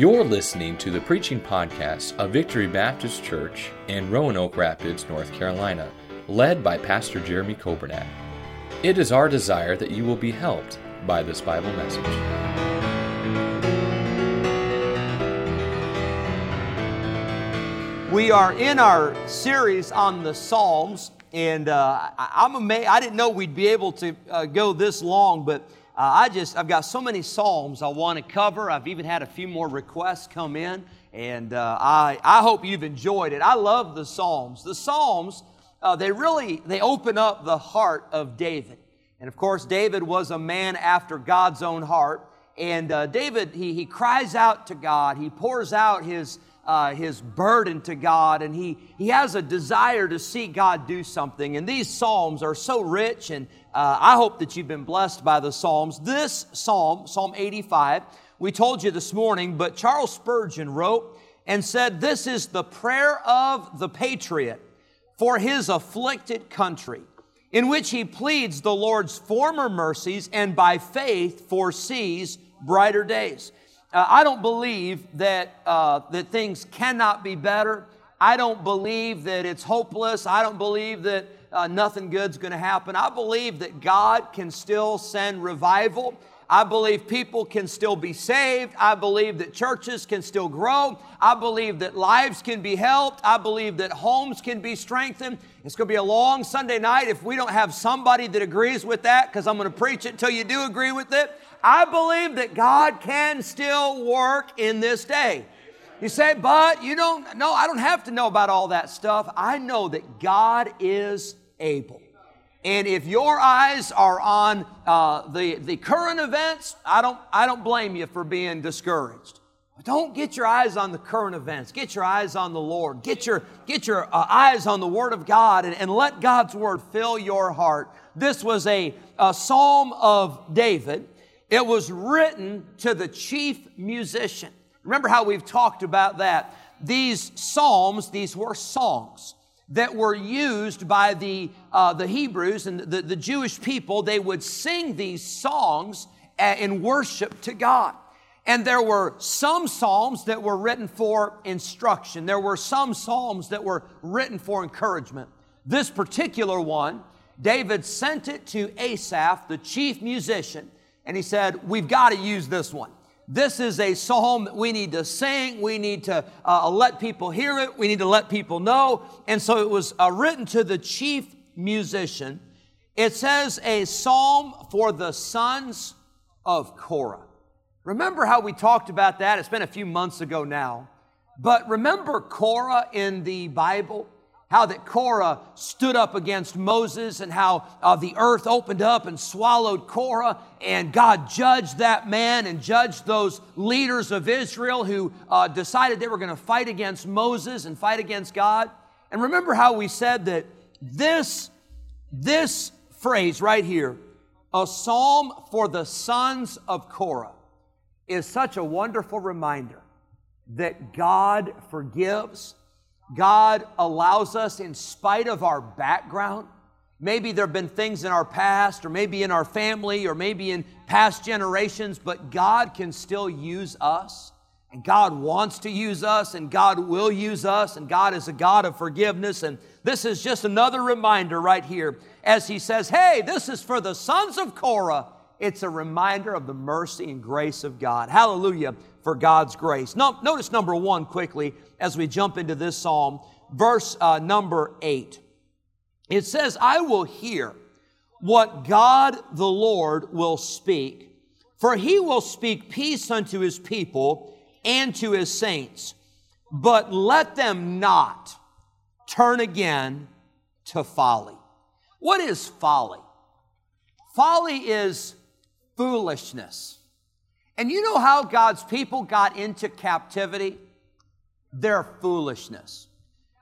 You're listening to the preaching podcast of Victory Baptist Church in Roanoke Rapids, North Carolina, led by Pastor Jeremy Coburnack. It is our desire that you will be helped by this Bible message. We are in our series on the Psalms, and uh, I'm amazed. I didn't know we'd be able to uh, go this long, but I just I've got so many Psalms I want to cover. I've even had a few more requests come in, and uh, I I hope you've enjoyed it. I love the Psalms. The Psalms uh, they really they open up the heart of David, and of course David was a man after God's own heart. And uh, David, he, he cries out to God. He pours out his, uh, his burden to God, and he, he has a desire to see God do something. And these Psalms are so rich, and uh, I hope that you've been blessed by the Psalms. This Psalm, Psalm 85, we told you this morning, but Charles Spurgeon wrote and said, This is the prayer of the patriot for his afflicted country in which he pleads the Lord's former mercies and by faith foresees brighter days. Uh, I don't believe that, uh, that things cannot be better. I don't believe that it's hopeless. I don't believe that uh, nothing good's going to happen. I believe that God can still send revival. I believe people can still be saved. I believe that churches can still grow. I believe that lives can be helped. I believe that homes can be strengthened. It's going to be a long Sunday night if we don't have somebody that agrees with that, because I'm going to preach it until you do agree with it. I believe that God can still work in this day. You say, but you don't, no, I don't have to know about all that stuff. I know that God is able. And if your eyes are on uh, the, the current events, I don't, I don't blame you for being discouraged. But don't get your eyes on the current events. Get your eyes on the Lord. Get your, get your uh, eyes on the Word of God and, and let God's Word fill your heart. This was a, a psalm of David. It was written to the chief musician. Remember how we've talked about that. These psalms, these were songs that were used by the, uh, the Hebrews and the, the Jewish people. They would sing these songs uh, in worship to God. And there were some psalms that were written for instruction. There were some psalms that were written for encouragement. This particular one, David sent it to Asaph, the chief musician, and he said, We've got to use this one. This is a psalm that we need to sing. We need to uh, let people hear it. We need to let people know. And so it was uh, written to the chief musician. It says a psalm for the sons of Korah. Remember how we talked about that? It's been a few months ago now. But remember Korah in the Bible? How that Korah stood up against Moses and how uh, the earth opened up and swallowed Korah and God judged that man and judged those leaders of Israel who uh, decided they were going to fight against Moses and fight against God. And remember how we said that this, this phrase right here, a psalm for the sons of Korah, is such a wonderful reminder that God forgives. God allows us, in spite of our background, maybe there have been things in our past, or maybe in our family, or maybe in past generations, but God can still use us. And God wants to use us, and God will use us, and God is a God of forgiveness. And this is just another reminder right here as He says, Hey, this is for the sons of Korah. It's a reminder of the mercy and grace of God. Hallelujah for God's grace. No, notice number one quickly as we jump into this psalm, verse uh, number eight. It says, I will hear what God the Lord will speak, for he will speak peace unto his people and to his saints. But let them not turn again to folly. What is folly? Folly is foolishness. And you know how God's people got into captivity? Their foolishness.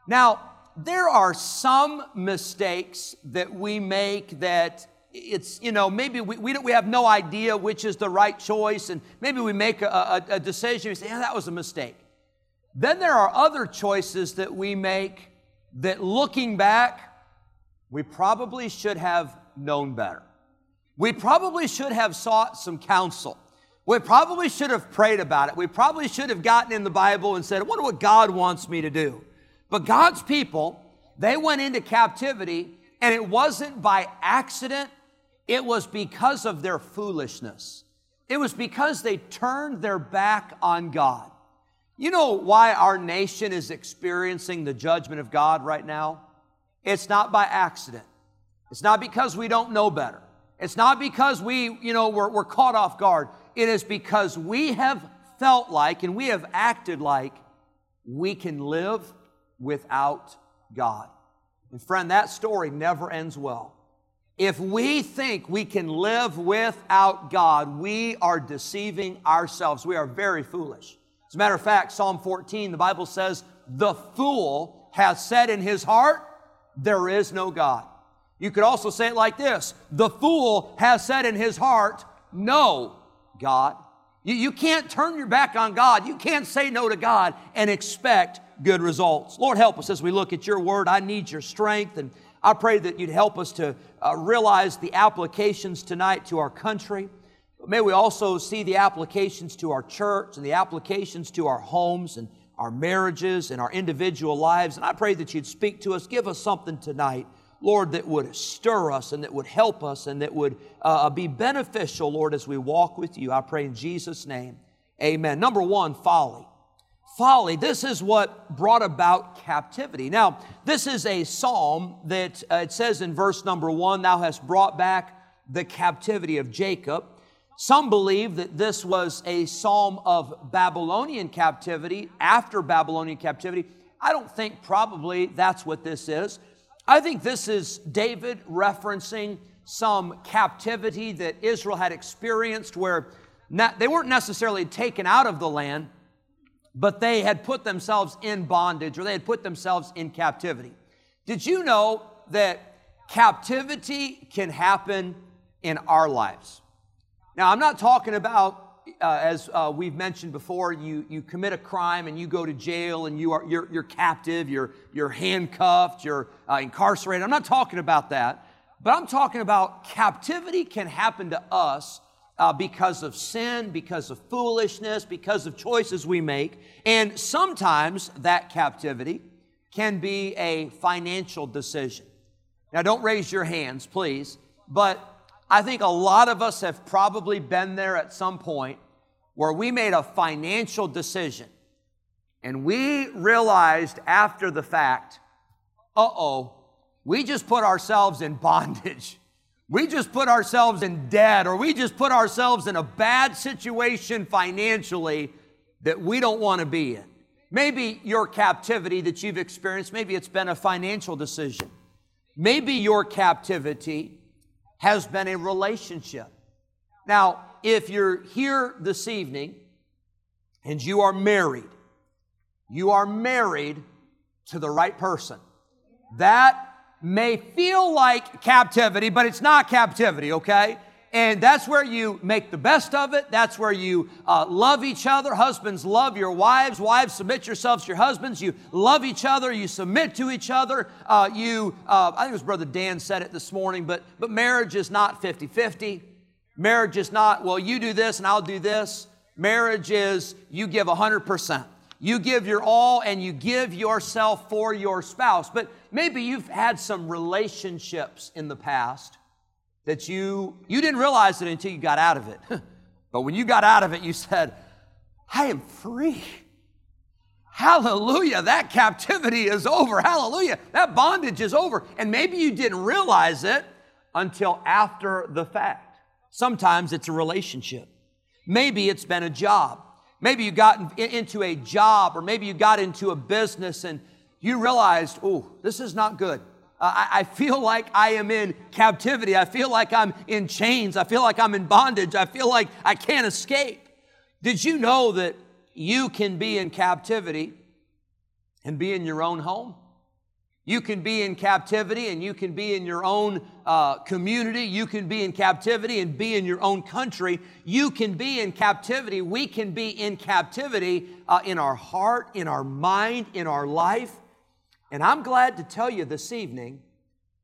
Now, there are some mistakes that we make that it's, you know, maybe we, we, we have no idea which is the right choice, and maybe we make a, a, a decision, we say, yeah, that was a mistake. Then there are other choices that we make that looking back, we probably should have known better. We probably should have sought some counsel. We probably should have prayed about it. We probably should have gotten in the Bible and said, I wonder what God wants me to do. But God's people, they went into captivity, and it wasn't by accident, it was because of their foolishness. It was because they turned their back on God. You know why our nation is experiencing the judgment of God right now? It's not by accident. It's not because we don't know better. It's not because we, you know, we're, we're caught off guard. It is because we have felt like and we have acted like we can live without God. And friend, that story never ends well. If we think we can live without God, we are deceiving ourselves. We are very foolish. As a matter of fact, Psalm 14, the Bible says, The fool has said in his heart, There is no God. You could also say it like this The fool has said in his heart, No God. You, you can't turn your back on God. You can't say no to God and expect good results. Lord, help us as we look at your word. I need your strength and I pray that you'd help us to uh, realize the applications tonight to our country. May we also see the applications to our church and the applications to our homes and our marriages and our individual lives. And I pray that you'd speak to us, give us something tonight, Lord, that would stir us and that would help us and that would uh, be beneficial, Lord, as we walk with you. I pray in Jesus' name. Amen. Number one, folly folly. This is what brought about captivity. Now, this is a psalm that uh, it says in verse number one, Thou hast brought back the captivity of Jacob. Some believe that this was a psalm of Babylonian captivity after Babylonian captivity. I don't think probably that's what this is. I think this is David referencing some captivity that Israel had experienced where they weren't necessarily taken out of the land, but they had put themselves in bondage or they had put themselves in captivity. Did you know that captivity can happen in our lives? Now, I'm not talking about uh, as uh, we've mentioned before, you, you commit a crime and you go to jail and you are, you're, you're captive, you're, you're handcuffed, you're uh, incarcerated. I'm not talking about that, but I'm talking about captivity can happen to us uh, because of sin, because of foolishness, because of choices we make. And sometimes that captivity can be a financial decision. Now, don't raise your hands, please, but I think a lot of us have probably been there at some point where we made a financial decision and we realized after the fact, uh oh, we just put ourselves in bondage we just put ourselves in debt or we just put ourselves in a bad situation financially that we don't want to be in. Maybe your captivity that you've experienced, maybe it's been a financial decision. Maybe your captivity has been a relationship. Now, if you're here this evening and you are married, you are married to the right person. That may feel like captivity, but it's not captivity, okay? And that's where you make the best of it. That's where you uh, love each other. Husbands love your wives. Wives submit yourselves to your husbands. You love each other. You submit to each other. Uh, you, uh, I think it was Brother Dan said it this morning, but, but marriage is not 50 50. Marriage is not, well, you do this and I'll do this. Marriage is you give 100%. You give your all and you give yourself for your spouse. But maybe you've had some relationships in the past that you you didn't realize it until you got out of it. but when you got out of it, you said, I am free. Hallelujah. That captivity is over. Hallelujah. That bondage is over. And maybe you didn't realize it until after the fact. Sometimes it's a relationship. Maybe it's been a job. Maybe you got into a job or maybe you got into a business and you realized, oh, this is not good. Uh, I, feel like I am in captivity. I feel like I'm in chains. I feel like I'm in bondage. I feel like I can't escape. Did you know that you can be in captivity and be in your own home? You can be in captivity and you can be in your own uh, community. You can be in captivity and be in your own country. You can be in captivity. We can be in captivity uh, in our heart, in our mind, in our life. And I'm glad to tell you this evening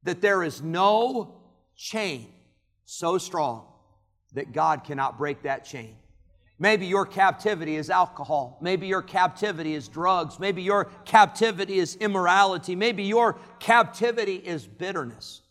that there is no chain so strong that God cannot break that chain. Maybe your captivity is alcohol. Maybe your captivity is drugs. Maybe your captivity is immorality. Maybe your captivity is bitterness.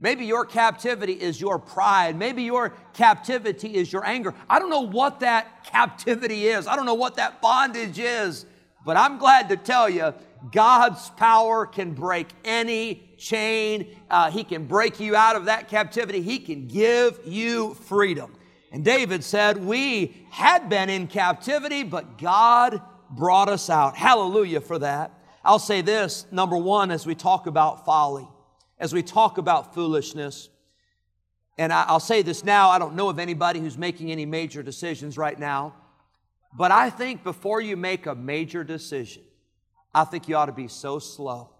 Maybe your captivity is your pride. Maybe your captivity is your anger. I don't know what that captivity is. I don't know what that bondage is. But I'm glad to tell you, God's power can break any chain. Uh, he can break you out of that captivity. He can give you freedom. And David said, We had been in captivity, but God brought us out. Hallelujah for that. I'll say this number one, as we talk about folly, as we talk about foolishness, and I'll say this now, I don't know of anybody who's making any major decisions right now, but I think before you make a major decision, I think you ought to be so slow.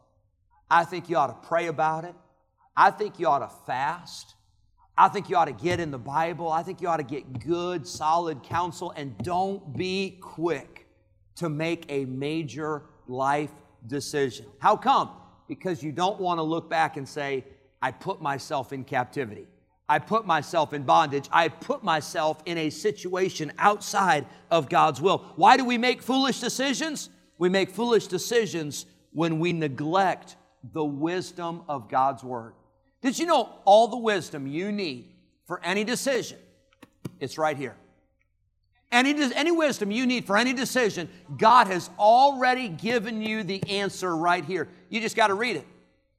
I think you ought to pray about it. I think you ought to fast. I think you ought to get in the Bible. I think you ought to get good, solid counsel, and don't be quick to make a major life decision. How come? Because you don't want to look back and say, I put myself in captivity. I put myself in bondage. I put myself in a situation outside of God's will. Why do we make foolish decisions? We make foolish decisions when we neglect the wisdom of God's Word. Did you know all the wisdom you need for any decision? It's right here. Any, any wisdom you need for any decision, God has already given you the answer right here. You just got to read it.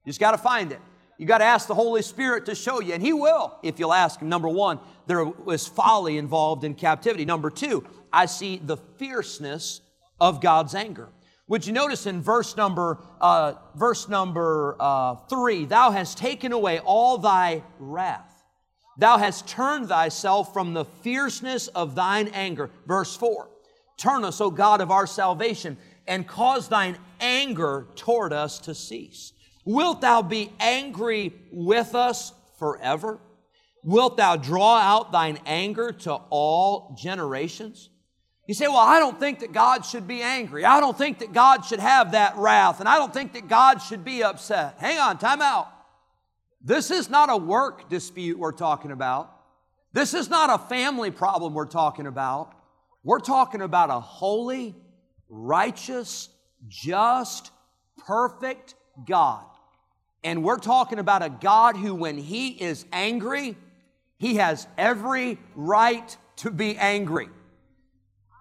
You just got to find it. You got to ask the Holy Spirit to show you, and He will if you'll ask Him. Number one, there was folly involved in captivity. Number two, I see the fierceness of God's anger. Would you notice in verse number uh, verse number uh, three? Thou hast taken away all thy wrath. Thou hast turned thyself from the fierceness of thine anger. Verse four. Turn us, O God of our salvation, and cause thine anger toward us to cease. Wilt thou be angry with us forever? Wilt thou draw out thine anger to all generations? You say, Well, I don't think that God should be angry. I don't think that God should have that wrath. And I don't think that God should be upset. Hang on, time out. This is not a work dispute we're talking about. This is not a family problem we're talking about. We're talking about a holy, righteous, just, perfect God. And we're talking about a God who, when He is angry, He has every right to be angry.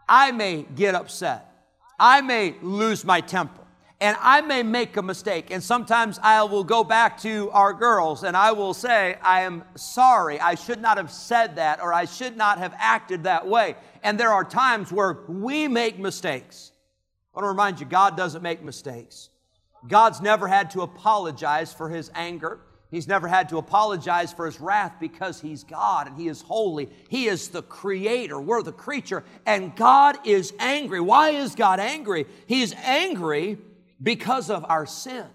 I may get upset. I may lose my temper. And I may make a mistake. And sometimes I will go back to our girls and I will say, I am sorry. I should not have said that or I should not have acted that way. And there are times where we make mistakes. I want to remind you, God doesn't make mistakes. God's never had to apologize for his anger. He's never had to apologize for his wrath because he's God and he is holy. He is the creator. We're the creature. And God is angry. Why is God angry? He's angry because of our sin.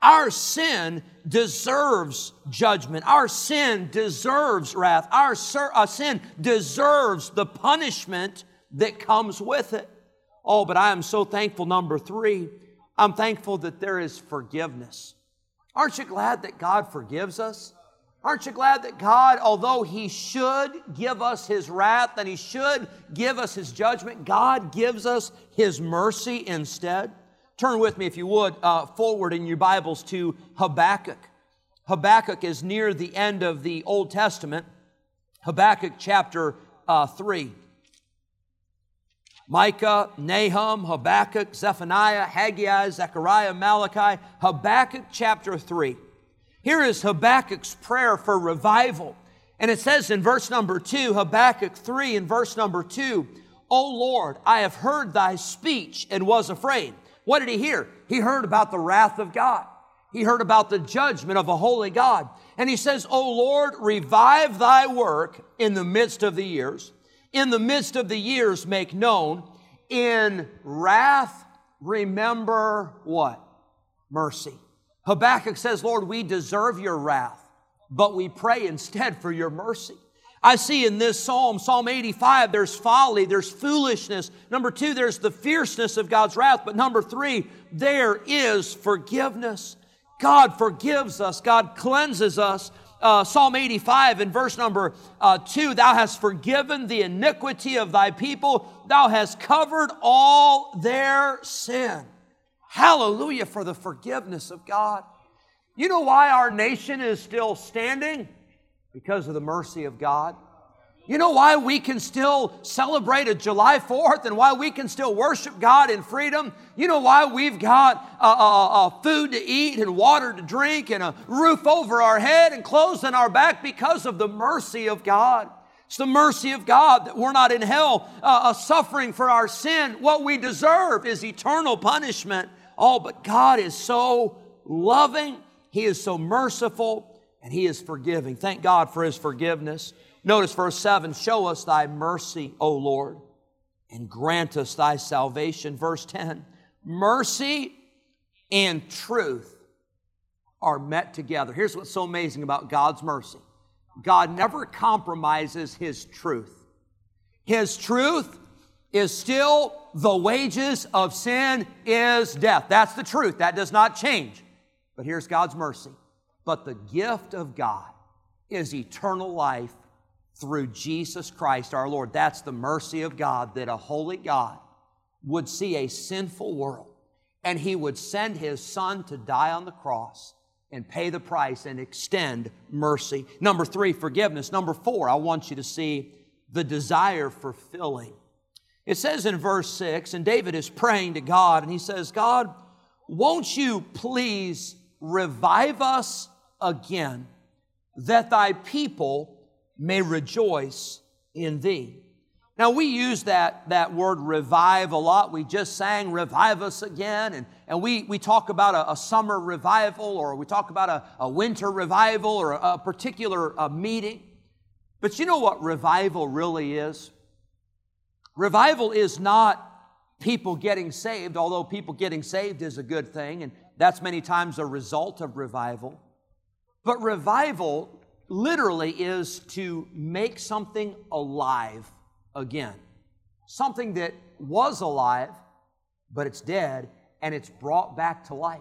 Our sin deserves judgment. Our sin deserves wrath. Our sin deserves the punishment that comes with it. Oh, but I am so thankful, number three, I'm thankful that there is forgiveness. Aren't you glad that God forgives us? Aren't you glad that God, although He should give us His wrath and He should give us His judgment, God gives us His mercy instead? Turn with me, if you would, uh, forward in your Bibles to Habakkuk. Habakkuk is near the end of the Old Testament. Habakkuk chapter uh, 3. Micah, Nahum, Habakkuk, Zephaniah, Haggai, Zechariah, Malachi, Habakkuk chapter 3. Here is Habakkuk's prayer for revival. And it says in verse number 2, Habakkuk 3 in verse number 2, O Lord, I have heard thy speech and was afraid. What did he hear? He heard about the wrath of God. He heard about the judgment of a holy God. And he says, O Lord, revive thy work in the midst of the years in the midst of the years make known. In wrath, remember what? Mercy. Habakkuk says, Lord, we deserve your wrath, but we pray instead for your mercy. I see in this psalm, Psalm 85, there's folly, there's foolishness. Number two, there's the fierceness of God's wrath. But number three, there is forgiveness. God forgives us, God cleanses us, uh, Psalm 85 in verse number uh, 2 Thou hast forgiven the iniquity of thy people, thou hast covered all their sin. Hallelujah for the forgiveness of God. You know why our nation is still standing? Because of the mercy of God. You know why we can still celebrate a July 4th and why we can still worship God in freedom? You know why we've got uh, uh, uh, food to eat and water to drink and a roof over our head and clothes on our back because of the mercy of God. It's the mercy of God that we're not in hell uh, uh, suffering for our sin. What we deserve is eternal punishment. Oh, but God is so loving, He is so merciful, and He is forgiving. Thank God for His forgiveness. Notice verse 7 Show us thy mercy, O Lord, and grant us thy salvation. Verse 10 Mercy and truth are met together. Here's what's so amazing about God's mercy God never compromises his truth. His truth is still the wages of sin is death. That's the truth. That does not change. But here's God's mercy. But the gift of God is eternal life through Jesus Christ our Lord. That's the mercy of God that a holy God would see a sinful world and he would send his son to die on the cross and pay the price and extend mercy. Number three, forgiveness. Number four, I want you to see the desire for filling. It says in verse six, and David is praying to God, and he says, God, won't you please revive us again that thy people may rejoice in thee. Now, we use that, that word revive a lot. We just sang revive us again, and, and we, we talk about a, a summer revival, or we talk about a, a winter revival, or a, a particular a meeting. But you know what revival really is? Revival is not people getting saved, although people getting saved is a good thing, and that's many times a result of revival. But revival literally is to make something alive again. Something that was alive, but it's dead, and it's brought back to life.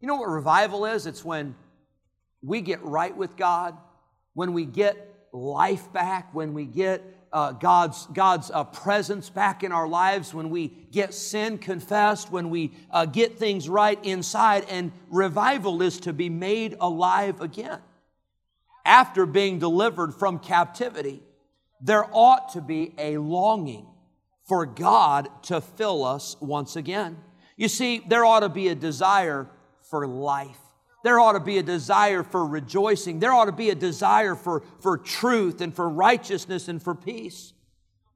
You know what revival is? It's when we get right with God, when we get life back, when we get uh, God's, God's uh, presence back in our lives, when we get sin confessed, when we uh, get things right inside, and revival is to be made alive again after being delivered from captivity, there ought to be a longing for God to fill us once again. You see, there ought to be a desire for life. There ought to be a desire for rejoicing. There ought to be a desire for, for truth and for righteousness and for peace.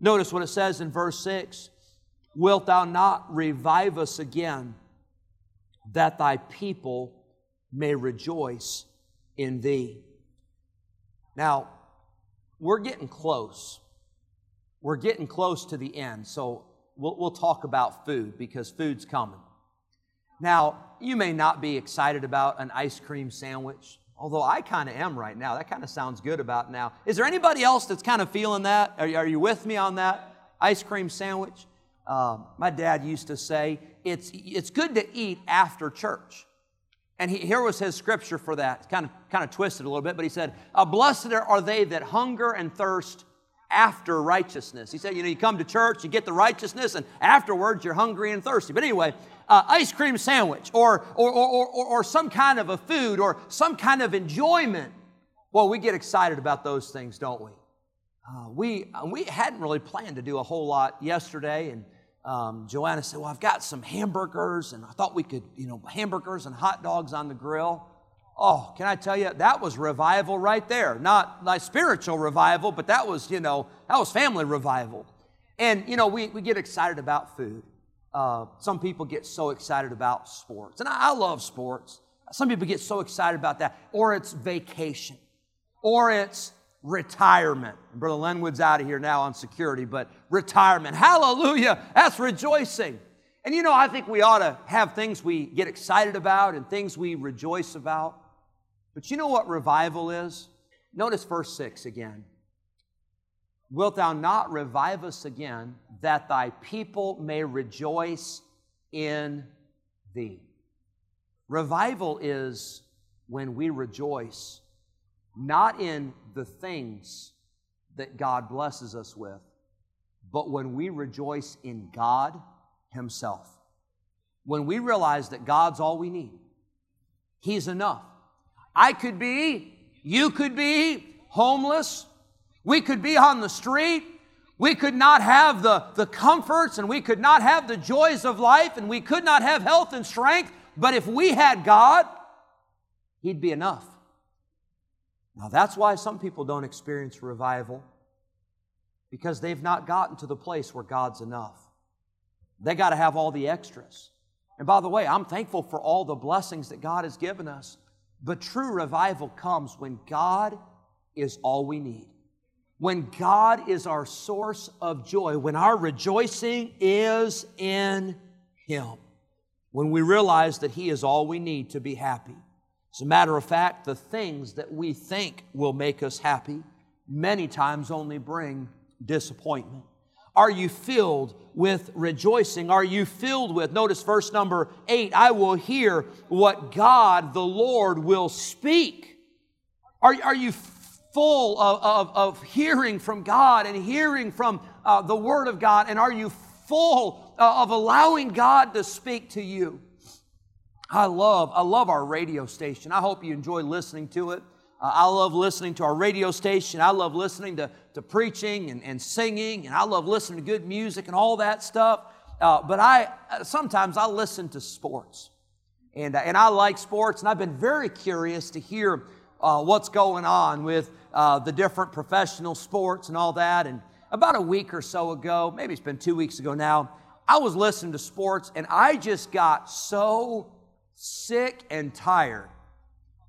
Notice what it says in verse 6 Wilt thou not revive us again, that thy people may rejoice in thee? Now, we're getting close. We're getting close to the end, so we'll, we'll talk about food because food's coming. Now, you may not be excited about an ice cream sandwich, although I kind of am right now. That kind of sounds good about now. Is there anybody else that's kind of feeling that? Are, are you with me on that? Ice cream sandwich? Um, my dad used to say, it's, it's good to eat after church. And he, here was his scripture for that. kind of, kind of twisted a little bit, but he said, uh, Blessed are they that hunger and thirst after righteousness. He said, You know, you come to church, you get the righteousness, and afterwards you're hungry and thirsty. But anyway, uh, ice cream sandwich or, or, or, or, or some kind of a food or some kind of enjoyment. Well, we get excited about those things, don't we? Uh, we, we hadn't really planned to do a whole lot yesterday, and um, Joanna said, Well, I've got some hamburgers, and I thought we could, you know, hamburgers and hot dogs on the grill. Oh, can I tell you, that was revival right there. Not like spiritual revival, but that was, you know, that was family revival. And, you know, we, we get excited about food. Uh, some people get so excited about sports, and I, I love sports. Some people get so excited about that, or it's vacation, or it's retirement. Brother Lenwood's out of here now on security, but retirement. Hallelujah. That's rejoicing. And you know, I think we ought to have things we get excited about and things we rejoice about. But you know what revival is? Notice verse 6 again. Wilt thou not revive us again, that thy people may rejoice in thee? Revival is when we rejoice not in the things that God blesses us with, but when we rejoice in God Himself. When we realize that God's all we need, He's enough. I could be, you could be homeless, we could be on the street, we could not have the, the comforts and we could not have the joys of life and we could not have health and strength, but if we had God, He'd be enough. Now, that's why some people don't experience revival because they've not gotten to the place where God's enough. They got to have all the extras. And by the way, I'm thankful for all the blessings that God has given us, but true revival comes when God is all we need. When God is our source of joy, when our rejoicing is in Him, when we realize that He is all we need to be happy. As a matter of fact, the things that we think will make us happy many times only bring disappointment. Are you filled with rejoicing? Are you filled with, notice verse number eight, I will hear what God the Lord will speak. Are, are you full of, of, of hearing from God and hearing from uh, the Word of God? And are you full uh, of allowing God to speak to you? I love, I love our radio station. I hope you enjoy listening to it. Uh, I love listening to our radio station. I love listening to, to preaching and, and singing, and I love listening to good music and all that stuff. Uh, but I sometimes I listen to sports, and, uh, and I like sports, and I've been very curious to hear uh, what's going on with uh, the different professional sports and all that. And about a week or so ago, maybe it's been two weeks ago now, I was listening to sports, and I just got so sick and tired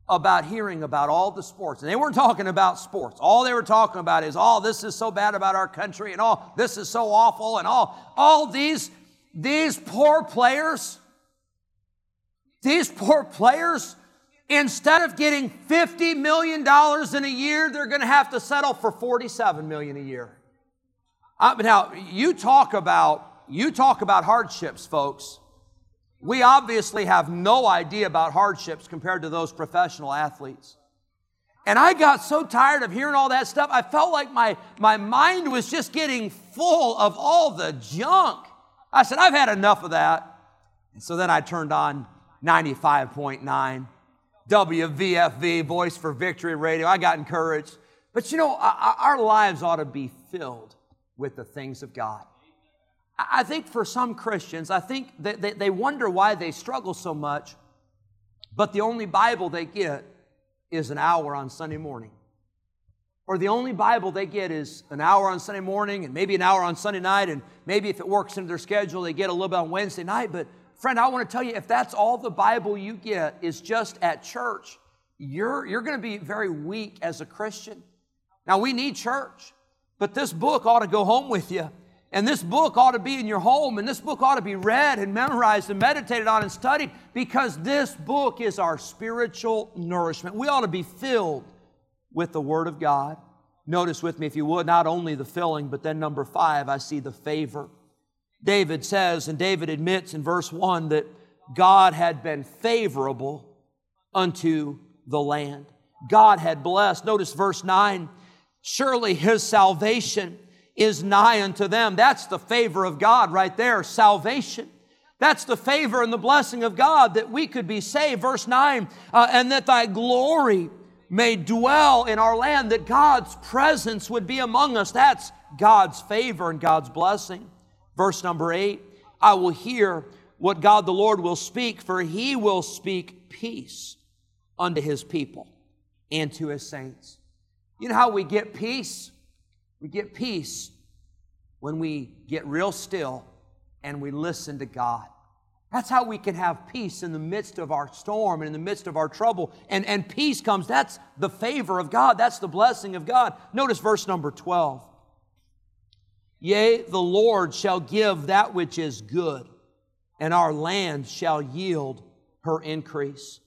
about hearing about all the sports. And they weren't talking about sports. All they were talking about is, oh, this is so bad about our country, and all this is so awful, and all, all these, these poor players, these poor players, instead of getting $50 million in a year, they're going to have to settle for 47 million a year. Now, you talk about, you talk about hardships, folks. We obviously have no idea about hardships compared to those professional athletes. And I got so tired of hearing all that stuff, I felt like my, my mind was just getting full of all the junk. I said, I've had enough of that. And so then I turned on 95.9 WVFV, Voice for Victory Radio. I got encouraged. But you know, our lives ought to be filled with the things of God. I think for some Christians, I think that they wonder why they struggle so much, but the only Bible they get is an hour on Sunday morning. Or the only Bible they get is an hour on Sunday morning and maybe an hour on Sunday night, and maybe if it works into their schedule, they get a little bit on Wednesday night. But friend, I want to tell you if that's all the Bible you get is just at church, you're, you're going to be very weak as a Christian. Now, we need church, but this book ought to go home with you and this book ought to be in your home, and this book ought to be read and memorized and meditated on and studied because this book is our spiritual nourishment. We ought to be filled with the Word of God. Notice with me, if you would, not only the filling, but then number five, I see the favor. David says, and David admits in verse one, that God had been favorable unto the land. God had blessed. Notice verse 9 surely his salvation is nigh unto them. That's the favor of God right there, salvation. That's the favor and the blessing of God that we could be saved. Verse 9, uh, and that thy glory may dwell in our land, that God's presence would be among us. That's God's favor and God's blessing. Verse number 8, I will hear what God the Lord will speak, for he will speak peace unto his people and to his saints. You know how we get peace? We get peace when we get real still and we listen to God. That's how we can have peace in the midst of our storm and in the midst of our trouble. And, and peace comes. That's the favor of God. That's the blessing of God. Notice verse number 12. Yea, the Lord shall give that which is good, and our land shall yield her increase.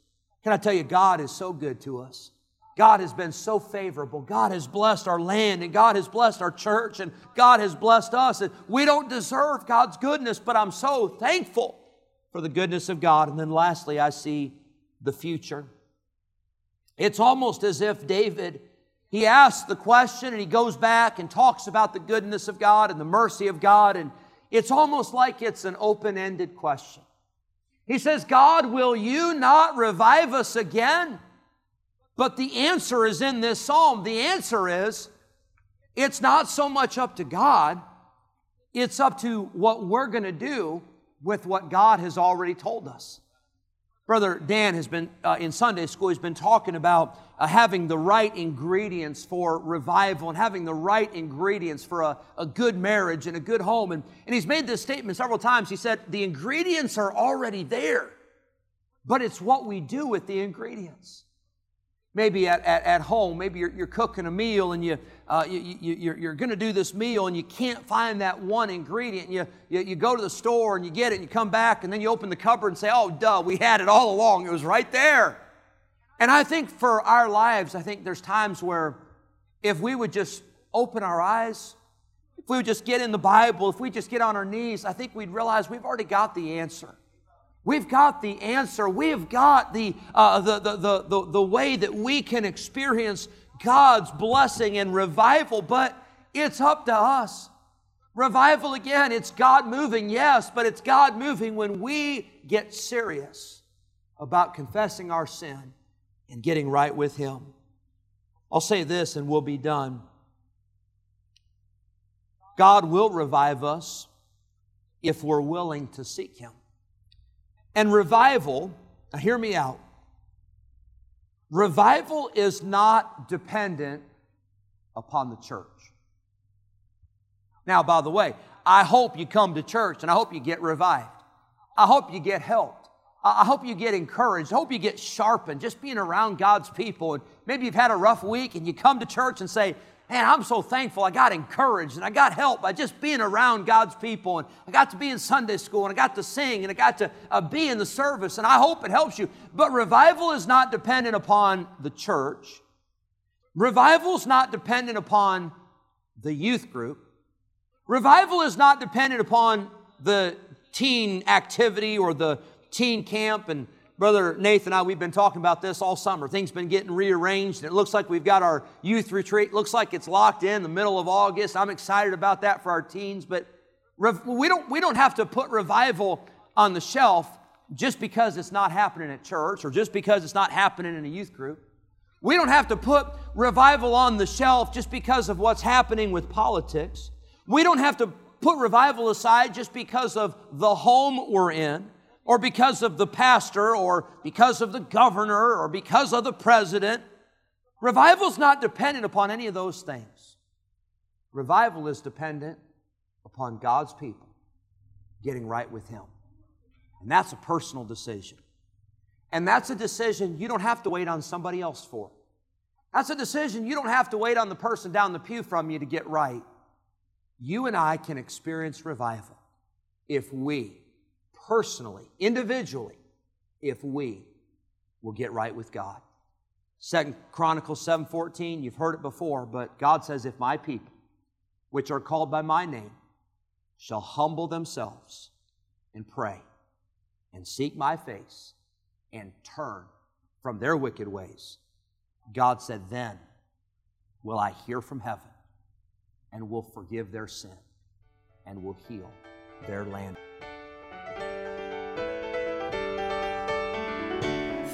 Can I tell you, God is so good to us. God has been so favorable. God has blessed our land and God has blessed our church and God has blessed us. And we don't deserve God's goodness, but I'm so thankful for the goodness of God. And then lastly, I see the future. It's almost as if David, he asks the question and he goes back and talks about the goodness of God and the mercy of God, and it's almost like it's an open ended question. He says, God, will you not revive us again? But the answer is in this psalm. The answer is, it's not so much up to God, it's up to what we're going to do with what God has already told us. Brother Dan has been uh, in Sunday school, he's been talking about uh, having the right ingredients for revival and having the right ingredients for a, a good marriage and a good home. And, and he's made this statement several times. He said, The ingredients are already there, but it's what we do with the ingredients maybe at, at, at home, maybe you're, you're, cooking a meal and you, uh, you, you, you're, you're going to do this meal and you can't find that one ingredient. You, you, you go to the store and you get it and you come back and then you open the cupboard and say, oh, duh, we had it all along. It was right there. And I think for our lives, I think there's times where if we would just open our eyes, if we would just get in the Bible, if we just get on our knees, I think we'd realize we've already got the answer. We've got the answer. We've got the, uh, the, the, the, the, the way that we can experience God's blessing and revival, but it's up to us. Revival, again, it's God moving, yes, but it's God moving when we get serious about confessing our sin and getting right with Him. I'll say this and we'll be done. God will revive us if we're willing to seek Him. And revival, now hear me out. Revival is not dependent upon the church. Now, by the way, I hope you come to church and I hope you get revived. I hope you get helped. I hope you get encouraged. I hope you get sharpened just being around God's people. And maybe you've had a rough week and you come to church and say, Man, I'm so thankful I got encouraged and I got help by just being around God's people. And I got to be in Sunday school and I got to sing and I got to uh, be in the service. And I hope it helps you. But revival is not dependent upon the church, revival is not dependent upon the youth group. Revival is not dependent upon the teen activity or the teen camp and Brother Nathan and I, we've been talking about this all summer. Things been getting rearranged. It looks like we've got our youth retreat. Looks like it's locked in the middle of August. I'm excited about that for our teens. But we don't, we don't have to put revival on the shelf just because it's not happening at church or just because it's not happening in a youth group. We don't have to put revival on the shelf just because of what's happening with politics. We don't have to put revival aside just because of the home we're in or because of the pastor or because of the governor or because of the president. Revival is not dependent upon any of those things. Revival is dependent upon God's people getting right with Him. And that's a personal decision. And that's a decision you don't have to wait on somebody else for. That's a decision you don't have to wait on the person down the pew from you to get right. You and I can experience revival if we personally, individually, if we will get right with God. Second Chronicles 7:14, you've heard it before, but God says, if my people, which are called by my name, shall humble themselves and pray and seek my face and turn from their wicked ways, God said, then will I hear from heaven and will forgive their sin and will heal their land.